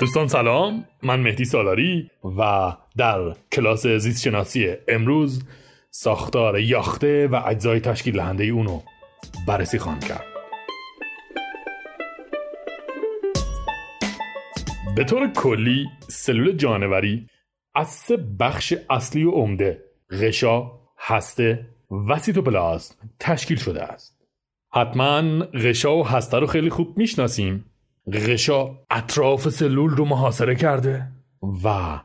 دوستان سلام من مهدی سالاری و در کلاس زیست شناسی امروز ساختار یاخته و اجزای تشکیل دهنده اونو بررسی خواهم کرد. به طور کلی سلول جانوری از سه بخش اصلی و عمده غشا، هسته و سیتوپلازم تشکیل شده است. حتما غشا و هسته رو خیلی خوب می‌شناسیم. غشا اطراف سلول رو محاصره کرده و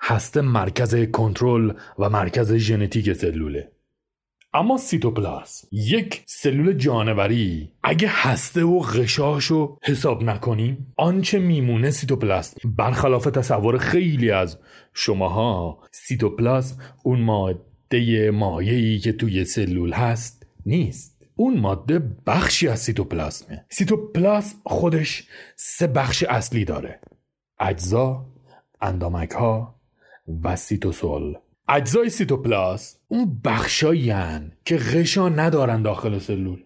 هسته مرکز کنترل و مرکز ژنتیک سلوله. اما سیتوپلاسم یک سلول جانوری اگه هسته و غشاشو حساب نکنیم آنچه میمونه سیتوپلاسم برخلاف تصور خیلی از شماها سیتوپلاسم اون ماده مایعی که توی سلول هست نیست. اون ماده بخشی از سیتوپلاسمه سیتوپلاسم خودش سه بخش اصلی داره. اجزا اندامک ها و سیتوسول. اجزای سیتوپلاسم اون بخشایی که غشا ندارن داخل سلول.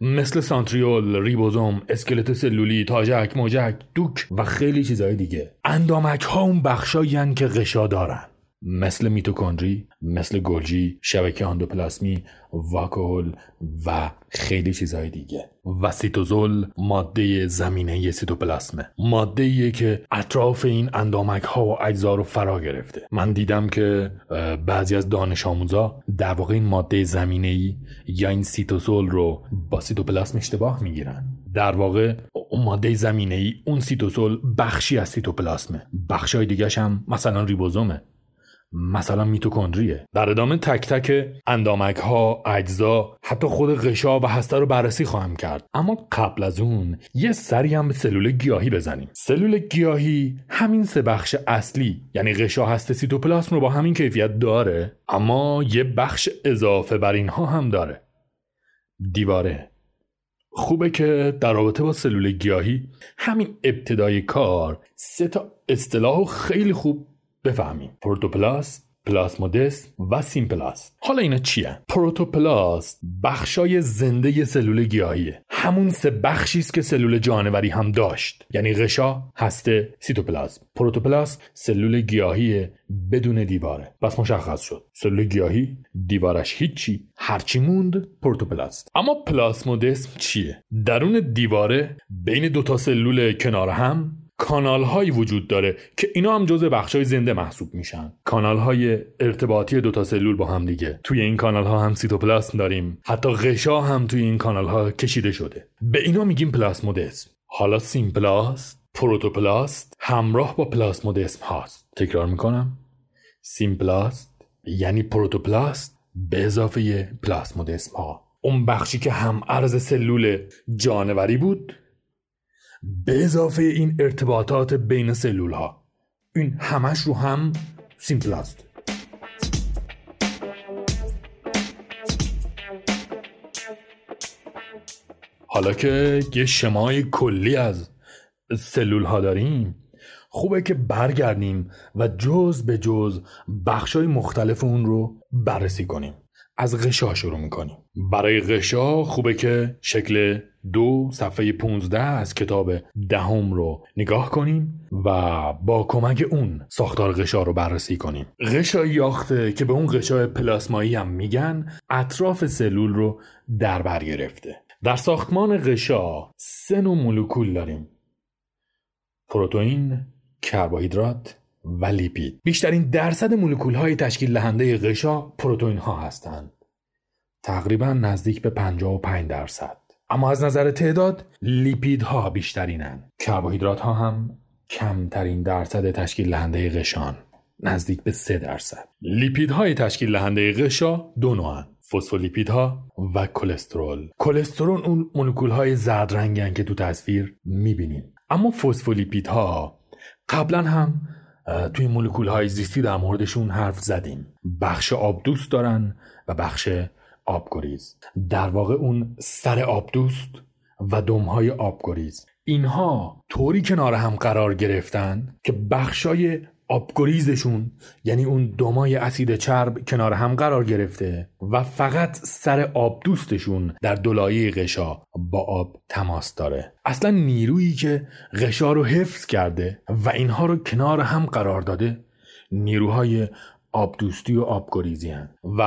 مثل سانتریول، ریبوزوم، اسکلت سلولی، تاجک، موجک، دوک و خیلی چیزهای دیگه. اندامک ها اون بخشایی که غشا دارن. مثل میتوکندری مثل گلجی شبکه اندوپلاسمی واکول و خیلی چیزهای دیگه. و سیتوزول ماده زمینه سیتوپلاسمه. ماده که اطراف این اندامک ها و اجزا رو فرا گرفته. من دیدم که بعضی از دانش آموزا در واقع این ماده زمینه ای یا این سیتوزول رو با سیتوپلاسم اشتباه می‌گیرن. در واقع اون ماده زمینه ای اون سیتوزول بخشی از سیتوپلاسمه. بخشای دیگه هم مثلا ریبوزومه. مثلا میتوکندریه. در ادامه تک تک اندامک ها اجزا حتی خود غشا و هسته رو بررسی خواهم کرد. اما قبل از اون یه سری هم به سلول گیاهی بزنیم. سلول گیاهی همین سه بخش اصلی یعنی غشا هسته سیتوپلاسم رو با همین کیفیت داره اما یه بخش اضافه بر اینها هم داره. دیواره. خوبه که در رابطه با سلول گیاهی همین ابتدای کار سه تا اصطلاح خیلی خوب بفهمیم. پروتوپلاست پلاسمودسم و سیمپلاست. حالا اینا چیه؟ پروتوپلاست بخشای زنده سلول گیاهیه. همون سه بخشی است که سلول جانوری هم داشت. یعنی غشا هسته سیتوپلازم پروتوپلاست سلول گیاهی بدون دیواره. پس مشخص شد. سلول گیاهی دیوارش هیچی. هرچی موند پروتوپلاست. اما پلاسمودسم چیه؟ درون دیواره بین دوتا سلول کنار هم کانال هایی وجود داره که اینا هم جزء بخش زنده محسوب میشن. کانال های ارتباطی دوتا سلول با هم دیگه. توی این کانال ها هم سیتوپلاسم داریم. حتی غشا هم توی این کانال ها کشیده شده. به اینا میگیم پلاسمودسم. حالا سیمپلاست پروتوپلاست همراه با پلاسمودسم هاست. تکرار می‌کنم. سیمپلاست یعنی پروتوپلاست به اضافه پلاسمودسم ها. اون بخشی که هم ارز سلول جانوری بود به اضافه این ارتباطات بین سلول ها این همش رو هم سیمپلاست حالا که یه شمای کلی از سلول ها داریم خوبه که برگردیم و جز به جز بخشای مختلف اون رو بررسی کنیم. از غشا شروع می‌کنیم. برای غشا خوبه که شکل دو صفحه 15 از کتاب دهم رو نگاه کنیم و با کمک اون ساختار غشا رو بررسی کنیم. غشای یاخته که به اون غشای پلاسمایی هم میگن اطراف سلول رو در بر گرفته. در ساختمان غشا سه نوع مولکول داریم. پروتئین کربوهیدرات و لیپید. بیشترین درصد مولکول های تشکیل دهنده غشا پروتئین ها هستند. تقریبا نزدیک به 55 درصد. اما از نظر تعداد لیپیدها بیشترینن. کربوهیدرات ها هم کمترین درصد تشکیل دهنده غشان. نزدیک به 3 درصد. لیپیدهای تشکیل دهنده غشا دو نوعن. فسفولیپیدها و کلسترول. کلسترول اون مولکول های زرد رنگن که تو تصویر می‌بینیم. اما فسفولیپیدها قبلا هم توی مولکول های زیستی در موردشون حرف زدیم. بخش آب دوست دارن و بخش آبگریز. در واقع اون سر آبدوست و دمهای آبگریز. اینها طوری کنار هم قرار گرفتن که بخشای آبگریزشون یعنی اون دمای اسید چرب کنار هم قرار گرفته و فقط سر آب دوستشون در دولایه غشا با آب تماس داره. اصلا نیرویی که غشا رو حفظ کرده و اینها رو کنار هم قرار داده نیروهای آبدوستی و آبگریزی هن. و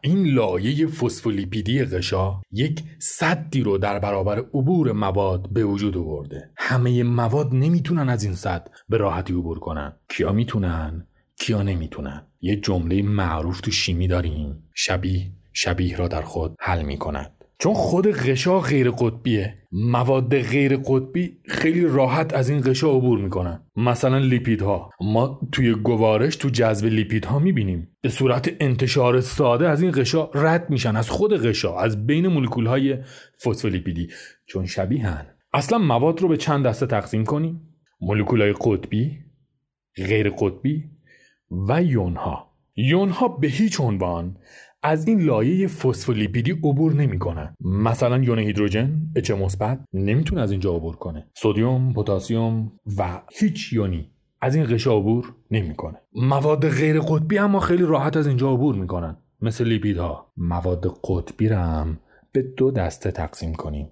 این لایه فسفولیپیدی غشا یک صدی رو در برابر عبور مواد به وجود آورده. همه مواد نمی‌تونن از این صد به راحتی عبور کنن. کیا می‌تونن؟ کیا نمی‌تونن؟ یه جمله معروف تو شیمی داریم. شبیه شبیه را در خود حل می‌کند. چون خود غشا غیر قطبیه. مواد غیر قطبی خیلی راحت از این غشا عبور می‌کنن. مثلا لیپیدها. ما توی گوارش تو جذب لیپیدها می‌بینیم. به صورت انتشار ساده از این غشا رد میشن از خود غشا از بین مولکول های فسفولیپیدی. چون شبیهن اصلا مواد رو به چند دسته تقسیم کنیم؟ مولکول های قطبی غیر قطبی و یونها. یونها به هیچ عنوان از این لایه فسفولیپیدی عبور نمی‌کنن مثلا یون هیدروژن اچ مثبت نمی‌تونه از اینجا عبور کنه. سدیم پتاسیم و هیچ یونی از این غشا عبور نمی‌کنه. مواد غیر قطبی اما خیلی راحت از اینجا عبور می‌کنن. مثل لیپیدها. مواد قطبی را هم به دو دسته تقسیم کنیم.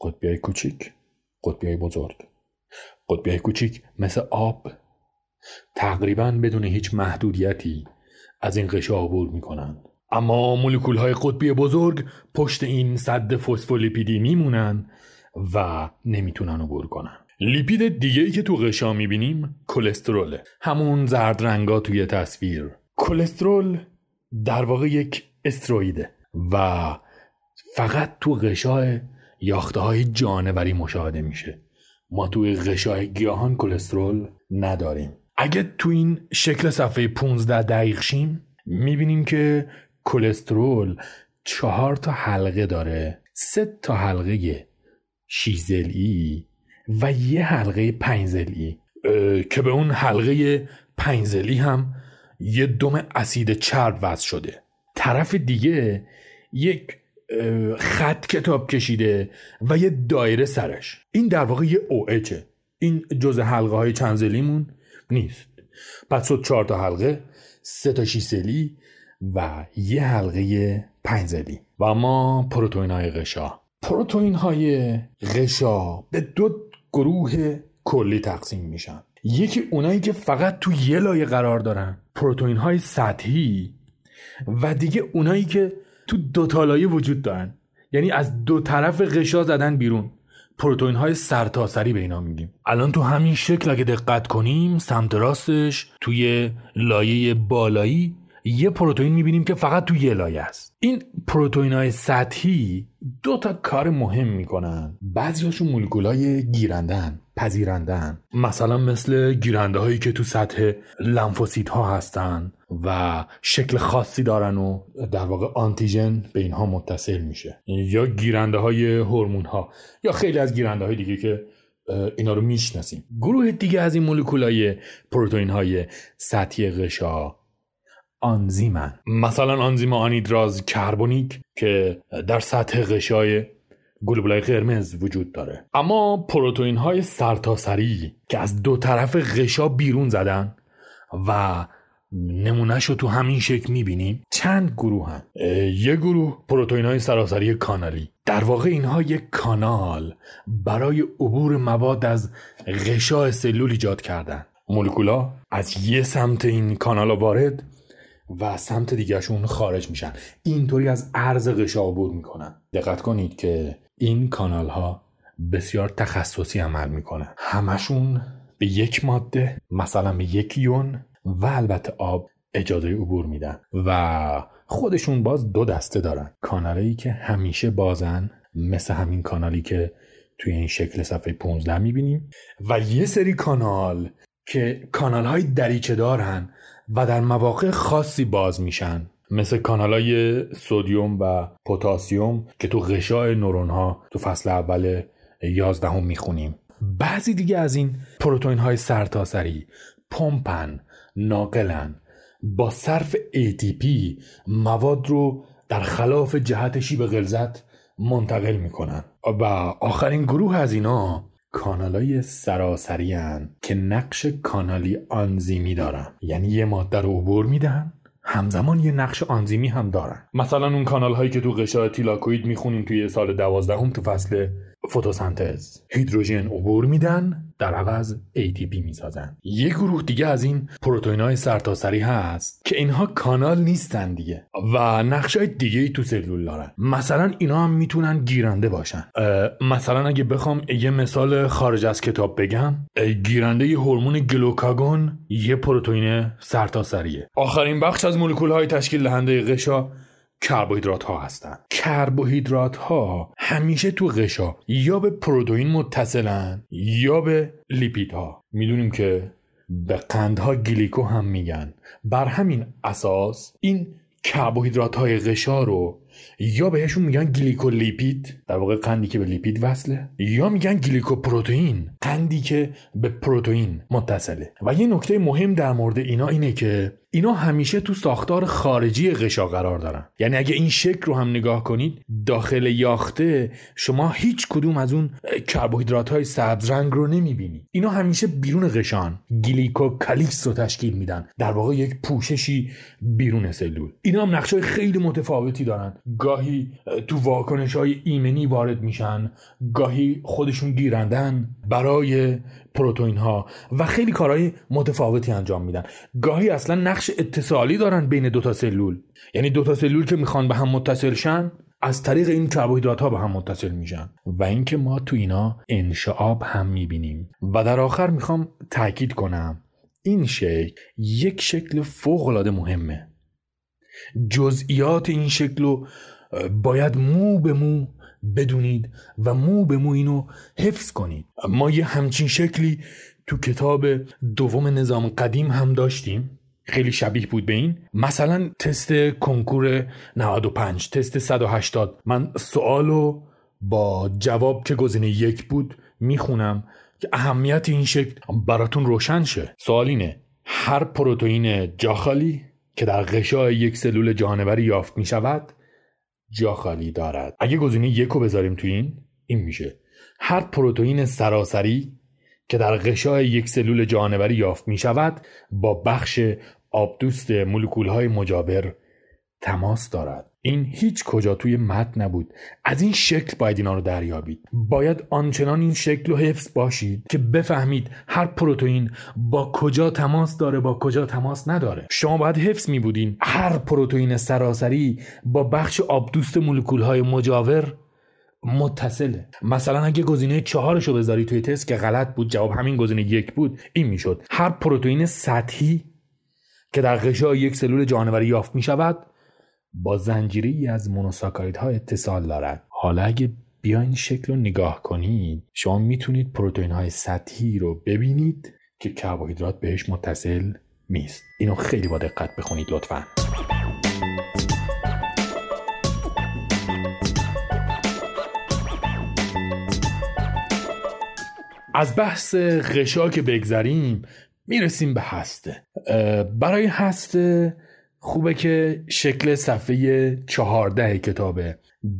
قطبی های کوچیک قطبی های بزرگ. قطبی های کوچیک مثل آب تقریبا بدون هیچ محدودیتی از این غشا عبور می‌کنند. اما مولکول های قطبی بزرگ پشت این صد فسفولیپیدی میمونن و نمی‌تونن عبور کنن. لیپید دیگه ای که تو غشا می‌بینیم کلستروله همون زرد رنگا توی تصویر. کلسترول در واقع یک استرویده و فقط تو غشای یاخته های جانوری مشاهده میشه. ما توی غشای گیاهان کلسترول نداریم. اگه تو این شکل صفحه 15 دقیق شیم می‌بینیم که کلسترول چهار تا حلقه داره سه تا حلقه شیزلی و یه حلقه پنجزلی که به اون حلقه پنجزلی هم یه دم اسید چرب وصل شده. طرف دیگه یک خط کتاب کشیده و یه دایره سرش. این در واقع یه اوهه این جز حلقه های چنزلیمون نیست. پس شد چهار تا حلقه سه تا شیسلی و یه حلقه پنجزلی و ما پروتئین های غشا. پروتئین های غشا به دو گروه کلی تقسیم میشن. یکی اونایی که فقط تو یه لایه قرار دارن. پروتئین های سطحی. و دیگه اونایی که تو دو تا لایه وجود دارن. یعنی از دو طرف غشا زدن بیرون. پروتئین های سرتاسری به اینا میگیم. الان تو همین شکل اگه دقت کنیم سمت راستش توی لایه بالایی یه پروتئین می‌بینیم که فقط تو یه لایه است. این پروتئین های سطحی دو تا کار مهم می‌کنن. بعضی هاشون مولکول های گیرندن پذیرندن مثلا مثل گیرنده هایی که تو سطح لنفوسیت ها هستن و شکل خاصی دارن و در واقع آنتیژن به اینها متصل میشه. یا گیرنده های هورمون ها یا خیلی از گیرنده های دیگه که اینا رو می‌شناسیم. گروه دیگه از این های پروتئین های سطحی غشا آنزیمن. مثلا آنزیم آنیدراز کربونیک که در سطح غشای گلوبولای قرمز وجود داره. اما پروتئین های سرتاسری که از دو طرف غشا بیرون زدن و نمونهش رو تو همین شکل می‌بینیم چند گروه هم یه گروه پروتئین های سراسری کانالی. در واقع اینها یک کانال برای عبور مواد از غشا سلول ایجاد کردن. مولکولا از یه سمت این کانال وارد و سمت دیگرشون خارج میشن. اینطوری از عرض غشا عبور می‌کنن. دقت کنید که این کانال ها بسیار تخصصی عمل می‌کنن. همشون به یک ماده مثلا به یک یون و البته آب اجازه عبور میدن. و خودشون باز دو دسته دارن. کانالایی که همیشه بازن مثل همین کانالی که توی این شکل صفحه 15 می‌بینیم. و یه سری کانال که کانال های دریچه دارن و در مواقع خاصی باز میشن مثل کانال های سودیوم و پوتاسیوم که تو غشای نورون ها تو فصل اول یازدهم می‌خونیم. بعضی دیگه از این پروتئین های سرتاسری پمپن ناقلن با صرف ATP مواد رو در خلاف جهت شیب غلظت منتقل می‌کنن. و آخرین گروه از اینا کانالای سراسری هن که نقش کانالی آنزیمی دارن. یعنی یه ماده رو عبور میدن همزمان یه نقش آنزیمی هم دارن. مثلا اون کانال هایی که تو قشای تیلاکوید می‌خونیم توی سال دوازدهم تو فصل فتوسنتز هیدروژن عبور میدن در عوض ATP می‌سازن. یه گروه دیگه از این پروتئین های سرتاسری هست که اینها کانال نیستن دیگه و نقش های دیگه ای تو سلول دارن. مثلا اینا هم می‌تونن گیرنده باشن. مثلا اگه بخوام یه مثال خارج از کتاب بگم گیرنده هورمون گلوکاگون یه پروتئین سرتاسریه. آخرین بخش از مولکول های تشکیل دهنده قشا کربوهیدرات ها هستند کربوهیدرات ها همیشه تو غشا یا به پروتئین متصلن یا به لیپید ها می‌دونیم که به قندها گلیکو هم میگن. بر همین اساس این کربوهیدرات های غشا رو یا بهشون میگن گلیکولیپید در واقع قندی که به لیپید وصله یا میگن گلیکوپروتئین قندی که به پروتئین متصله. و یه نکته مهم در مورد اینا اینه که اینا همیشه تو ساختار خارجی غشا قرار دارن. یعنی اگه این شکل رو هم نگاه کنید داخل یاخته شما هیچ کدوم از اون کربوهیدرات های سبز رنگ رو نمی‌بینی. اینا همیشه بیرون غشان گلیکوکالیکس رو تشکیل میدن. در واقع یک پوششی بیرون سلول. اینا هم نقشه خیلی متفاوتی دارن. گاهی تو واکنش های ایمنی وارد میشن گاهی خودشون گیرندن. برای پروتئین ها و خیلی کارهای متفاوتی انجام میدن. گاهی اصلا نقش اتصالی دارن بین دوتا سلول. یعنی دوتا سلول که می‌خوان به هم متصل شن از طریق این کربوهیدرات ها به هم متصل میشن. و اینکه ما تو اینا انشعاب هم می‌بینیم. و در آخر می‌خوام تاکید کنم. این شکل یک شکل فوق العاده مهمه. جزئیات این شکل رو باید مو به مو بدونید و مو به مو اینو حفظ کنید. ما یه همچین شکلی تو کتاب دوم نظام قدیم هم داشتیم. خیلی شبیه بود به این. مثلا تست کنکور 95 تست 180 من سوالو با جواب که گزینه یک بود می‌خونم که اهمیت این شکل براتون روشن شه. سوال اینه هر پروتئین جاخالی که در غشای یک سلول جانوری یافت می شود جا خالی دارد. اگه گزینه یک رو بذاریم تو این این میشه. هر پروتئین سراسری که در غشای یک سلول جانوری یافت می شود با بخش آبدوست مولکول های مجاور تماس دارد. این هیچ کجا توی متن نبود. از این شکل باید اینا رو دریابید. باید آنچنان این شکل و حفظ باشید که بفهمید هر پروتئین با کجا تماس داره با کجا تماس نداره. شما باید حفظ می بودین هر پروتئین سراسری با بخش آبدوست مولکول های مجاور متصله. مثلا اگه گزینه چهارشو بذاری توی تست که غلط بود جواب همین گزینه یک بود این می‌شد. هر پروتئین سطحی که در غشای یک سلول جانوری یافت می شود با زنجیری از ها اتصال دارد. حالا اگه بیاین شکل رو نگاه کنید شما می‌تونید پروتئین های سطحی رو ببینید که کربوهیدرات بهش متصل نیست. اینو خیلی با دقت بخونید لطفا. از بحث غشا که بگذریم می‌رسیم به هسته. برای هسته خوبه که شکل صفحه چهارده کتاب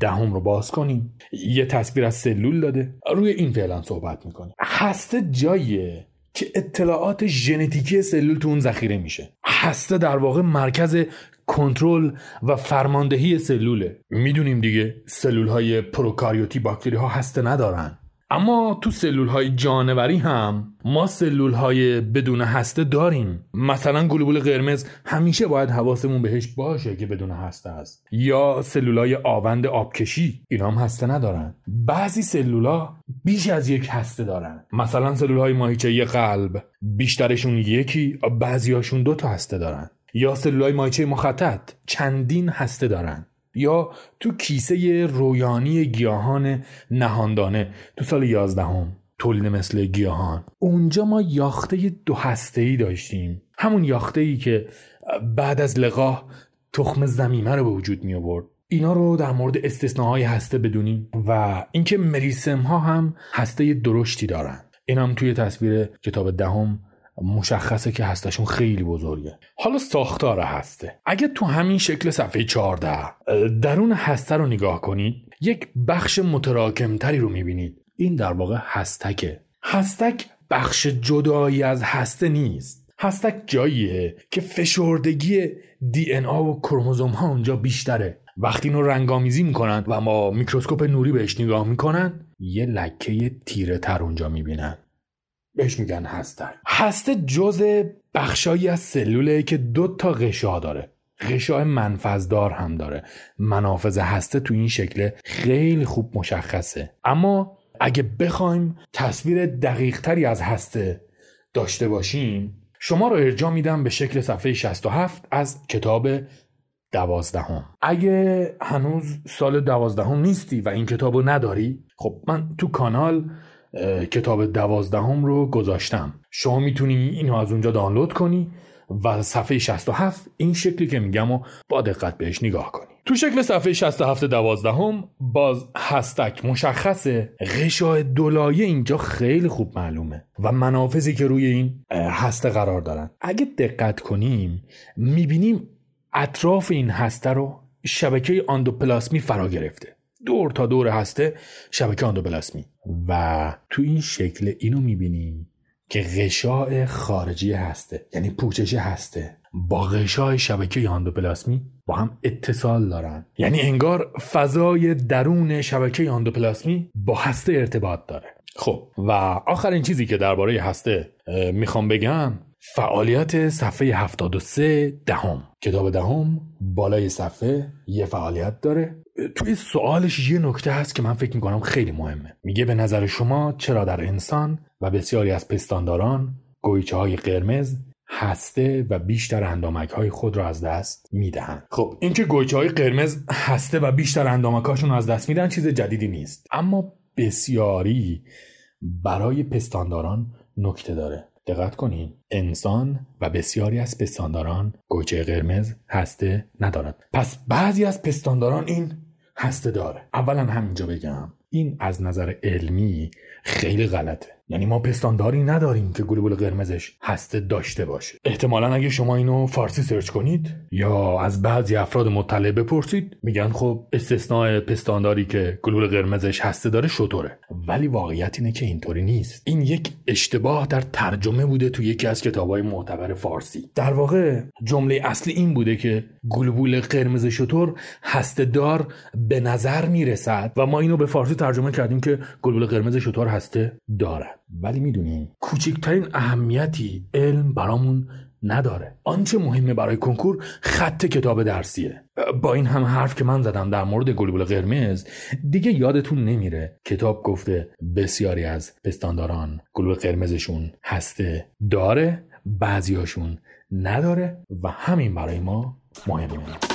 دهم رو باز کنیم یه تصویر از سلول داده. روی این فعلا صحبت می‌کنیم هسته جاییه که اطلاعات ژنتیکی سلول تو اون ذخیره میشه. هسته در واقع مرکز کنترل و فرماندهی سلوله. می‌دونیم دیگه سلول های پروکاریوتی باکتری ها هسته ندارن. اما تو سلول های جانوری هم ما سلول های بدون هسته داریم. مثلا گلوبول قرمز همیشه باید حواسمون بهش باشه که بدون هسته است. یا سلول های آوند آبکشی اینا هم هسته ندارن. بعضی سلولا بیش از یک هسته دارن. مثلا سلول های ماهیچه قلب بیشترشون یکی بعضیاشون دو تا هسته دارن. یا سلول های ماهیچه مخطط چندین هسته دارن. یا تو کیسه رویانی گیاهان نهاندانه تو سال یازدهم تولید مثل گیاهان. اونجا ما یاخته دو هسته ای داشتیم. همون یاخته ای که بعد از لقاه تخم زمیمه رو به وجود می آورد اینا رو در مورد استثناهای هسته بدونیم و اینکه مریسم ها هم هسته درشتی دارن. این هم توی تصویر کتاب دهم. مشخصه که هستشون خیلی بزرگه. حالا ساختار هسته. اگه تو همین شکل صفحه 14 درون هسته رو نگاه کنید یک بخش متراکمتری رو می‌بینید. این در واقع هستکه. هستک بخش جدایی از هسته نیست. هستک جاییه که فشردگی دی ان آ و کروموزوم ها اونجا بیشتره. وقتی اینو رنگامیزی می‌کنن و ما میکروسکوپ نوری بهش نگاه می‌کنن یه لکه تیره تر اونجا می‌بینن. بهش میگن هستک هسته جز بخشایی از سلوله که دو تا غشا داره. غشای منفذدار هم داره. منافذ هسته تو این شکل خیلی خوب مشخصه. اما اگه بخوایم تصویر دقیق تری از هسته داشته باشیم شما رو ارجاع میدم به شکل صفحه 67 از کتاب دوازدهم. اگه هنوز سال دوازدهم نیستی و این کتاب رو نداری خب من تو کانال کتاب دوازدهم رو گذاشتم. شما می‌تونی اینو از اونجا دانلود کنی و صفحه 67 این شکلی که میگم و با دقت بهش نگاه کنی. تو شکل صفحه 67 دوازدهم باز هستک مشخصه. غشای دولایه اینجا خیلی خوب معلومه و منافذی که روی این هسته قرار دارن. اگه دقت کنیم می‌بینیم اطراف این هسته رو شبکه آندوپلاسمی فرا گرفته. دور تا دور هسته شبکه آندوپلاسمی و تو این شکل اینو می‌بینیم که غشاء خارجی هسته یعنی پوچش هسته. با غشای شبکه آندوپلاسمی با هم اتصال دارن. یعنی انگار فضای درون شبکه آندوپلاسمی با هسته ارتباط داره. خب و آخرین چیزی که درباره هسته می‌خوام بگم فعالیت صفحه 73 دهم. کتاب دهم بالای صفحه یه فعالیت داره. توی سوالش یه نکته هست که من فکر می‌کنم خیلی مهمه. میگه به نظر شما چرا در انسان و بسیاری از پستانداران گویچه های قرمز هسته و بیشتر اندامک های خود را از دست می‌دهند؟ خب اینکه گویچه های قرمز هسته و بیشتر اندامک هاشون از دست میدن چیز جدیدی نیست. اما بسیاری برای پستانداران نکته داره. دقت کنین. انسان و بسیاری از پستانداران گویچه قرمز هسته ندارد. پس بعضی از پستانداران این هسته داره. اولا همینجا بگم. این از نظر علمی خیلی غلطه. یعنی ما پستانداری نداریم که گلوبول قرمزش هسته داشته باشه. احتمالا اگه شما اینو فارسی سرچ کنید یا از بعضی افراد مطلع بپرسید میگن خب استثناء پستانداری که گلوبول قرمزش هسته داره شطوره. ولی واقعیت اینه که اینطوری نیست. این یک اشتباه در ترجمه بوده تو یکی از کتابهای معتبر فارسی. در واقع جمله اصلی این بوده که گلوبول قرمز شطور هسته دار به نظر می‌رسد و ما اینو به فارسی ترجمه کردیم که گلبول قرمز شطور هسته دارد ولی می‌دونیم کوچکترین اهمیتی علم برامون نداره. آنچه مهمه برای کنکور خط کتاب درسیه. با این هم حرف که من زدم در مورد گلبول قرمز دیگه یادتون نمیره. کتاب گفته بسیاری از پستانداران گلبول قرمزشون هسته داره بعضیاشون نداره و همین برای ما مهمه.